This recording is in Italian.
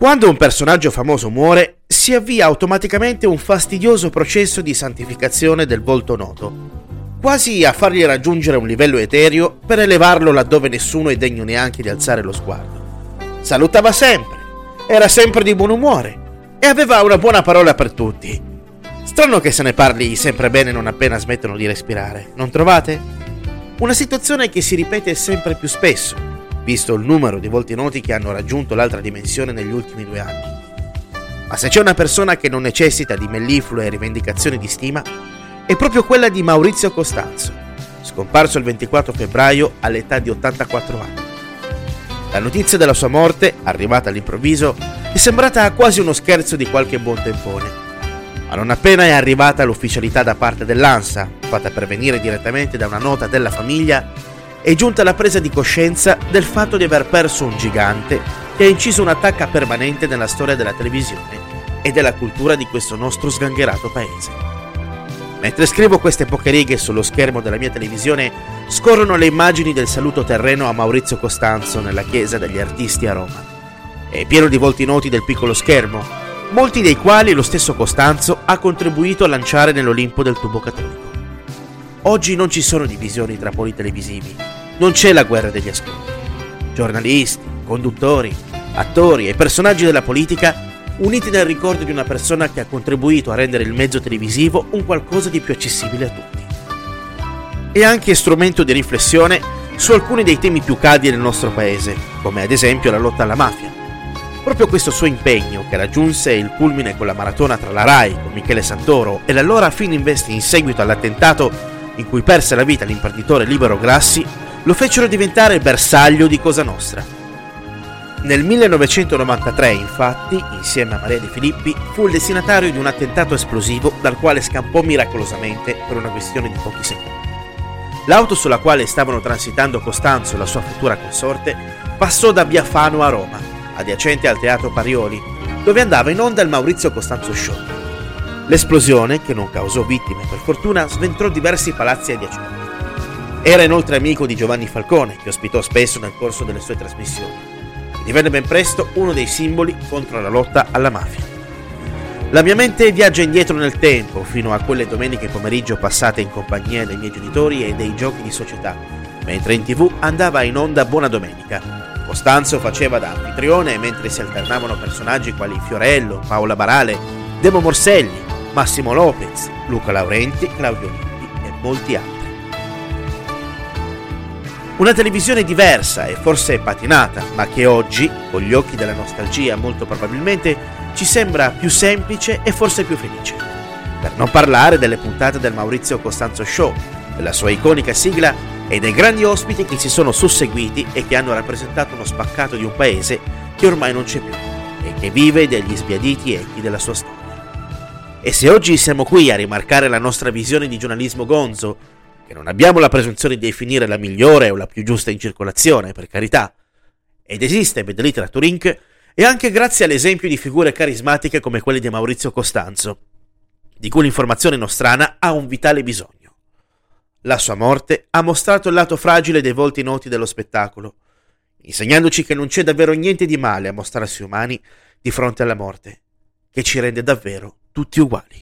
Quando un personaggio famoso muore, si avvia automaticamente un fastidioso processo di santificazione del volto noto, quasi a fargli raggiungere un livello etereo per elevarlo laddove nessuno è degno neanche di alzare lo sguardo. Salutava sempre, era sempre di buon umore e aveva una buona parola per tutti. Strano che se ne parli sempre bene non appena smettono di respirare, non trovate? Una situazione che si ripete sempre più spesso visto il numero di volti noti che hanno raggiunto l'altra dimensione negli ultimi due anni. Ma se c'è una persona che non necessita di melliflue e rivendicazioni di stima, è proprio quella di Maurizio Costanzo, scomparso il 24 febbraio all'età di 84 anni. La notizia della sua morte, arrivata all'improvviso, è sembrata quasi uno scherzo di qualche buon tempone. Ma non appena è arrivata l'ufficialità da parte dell'ANSA, fatta pervenire direttamente da una nota della famiglia, è giunta la presa di coscienza del fatto di aver perso un gigante che ha inciso un'attacca permanente nella storia della televisione e della cultura di questo nostro sgangherato paese. Mentre scrivo queste poche righe sullo schermo della mia televisione, scorrono le immagini del saluto terreno a Maurizio Costanzo nella chiesa degli artisti a Roma. È pieno di volti noti del piccolo schermo, molti dei quali lo stesso Costanzo ha contribuito a lanciare nell'Olimpo del tubo cattolico. Oggi non ci sono divisioni tra poli televisivi, non c'è la guerra degli ascolti. Giornalisti, conduttori, attori e personaggi della politica uniti nel ricordo di una persona che ha contribuito a rendere il mezzo televisivo un qualcosa di più accessibile a tutti. E anche strumento di riflessione su alcuni dei temi più caldi del nostro paese, come ad esempio la lotta alla mafia. Proprio questo suo impegno, che raggiunse il culmine con la maratona tra la RAI con Michele Santoro e l'allora Fininvest in seguito all'attentato in cui perse la vita l'imprenditore Libero Grassi, lo fecero diventare bersaglio di Cosa Nostra. Nel 1993, infatti, insieme a Maria De Filippi, fu il destinatario di un attentato esplosivo dal quale scampò miracolosamente per una questione di pochi secondi. L'auto sulla quale stavano transitando Costanzo e la sua futura consorte passò da Biafano a Roma, adiacente al Teatro Parioli, dove andava in onda il Maurizio Costanzo Show. L'esplosione, che non causò vittime per fortuna, sventrò diversi palazzi adiacenti. Era inoltre amico di Giovanni Falcone, che ospitò spesso nel corso delle sue trasmissioni, divenne ben presto uno dei simboli contro la lotta alla mafia. La mia mente viaggia indietro nel tempo, fino a quelle domeniche pomeriggio passate in compagnia dei miei genitori e dei giochi di società, mentre in tv andava in onda Buona Domenica. Costanzo faceva da anfitrione mentre si alternavano personaggi quali Fiorello, Paola Barale, Demo Morselli, Massimo Lopez, Luca Laurenti, Claudio Lippi e molti altri. Una televisione diversa e forse patinata, ma che oggi, con gli occhi della nostalgia molto probabilmente, ci sembra più semplice e forse più felice. Per non parlare delle puntate del Maurizio Costanzo Show, della sua iconica sigla e dei grandi ospiti che si sono susseguiti e che hanno rappresentato uno spaccato di un paese che ormai non c'è più e che vive degli sbiaditi echi della sua storia. E se oggi siamo qui a rimarcare la nostra visione di giornalismo gonzo, che non abbiamo la presunzione di definire la migliore o la più giusta in circolazione, per carità, ed esiste Bad Literature Inc., è anche grazie all'esempio di figure carismatiche come quelle di Maurizio Costanzo, di cui l'informazione nostrana ha un vitale bisogno. La sua morte ha mostrato il lato fragile dei volti noti dello spettacolo, insegnandoci che non c'è davvero niente di male a mostrarsi umani di fronte alla morte, che ci rende davvero tutti uguali.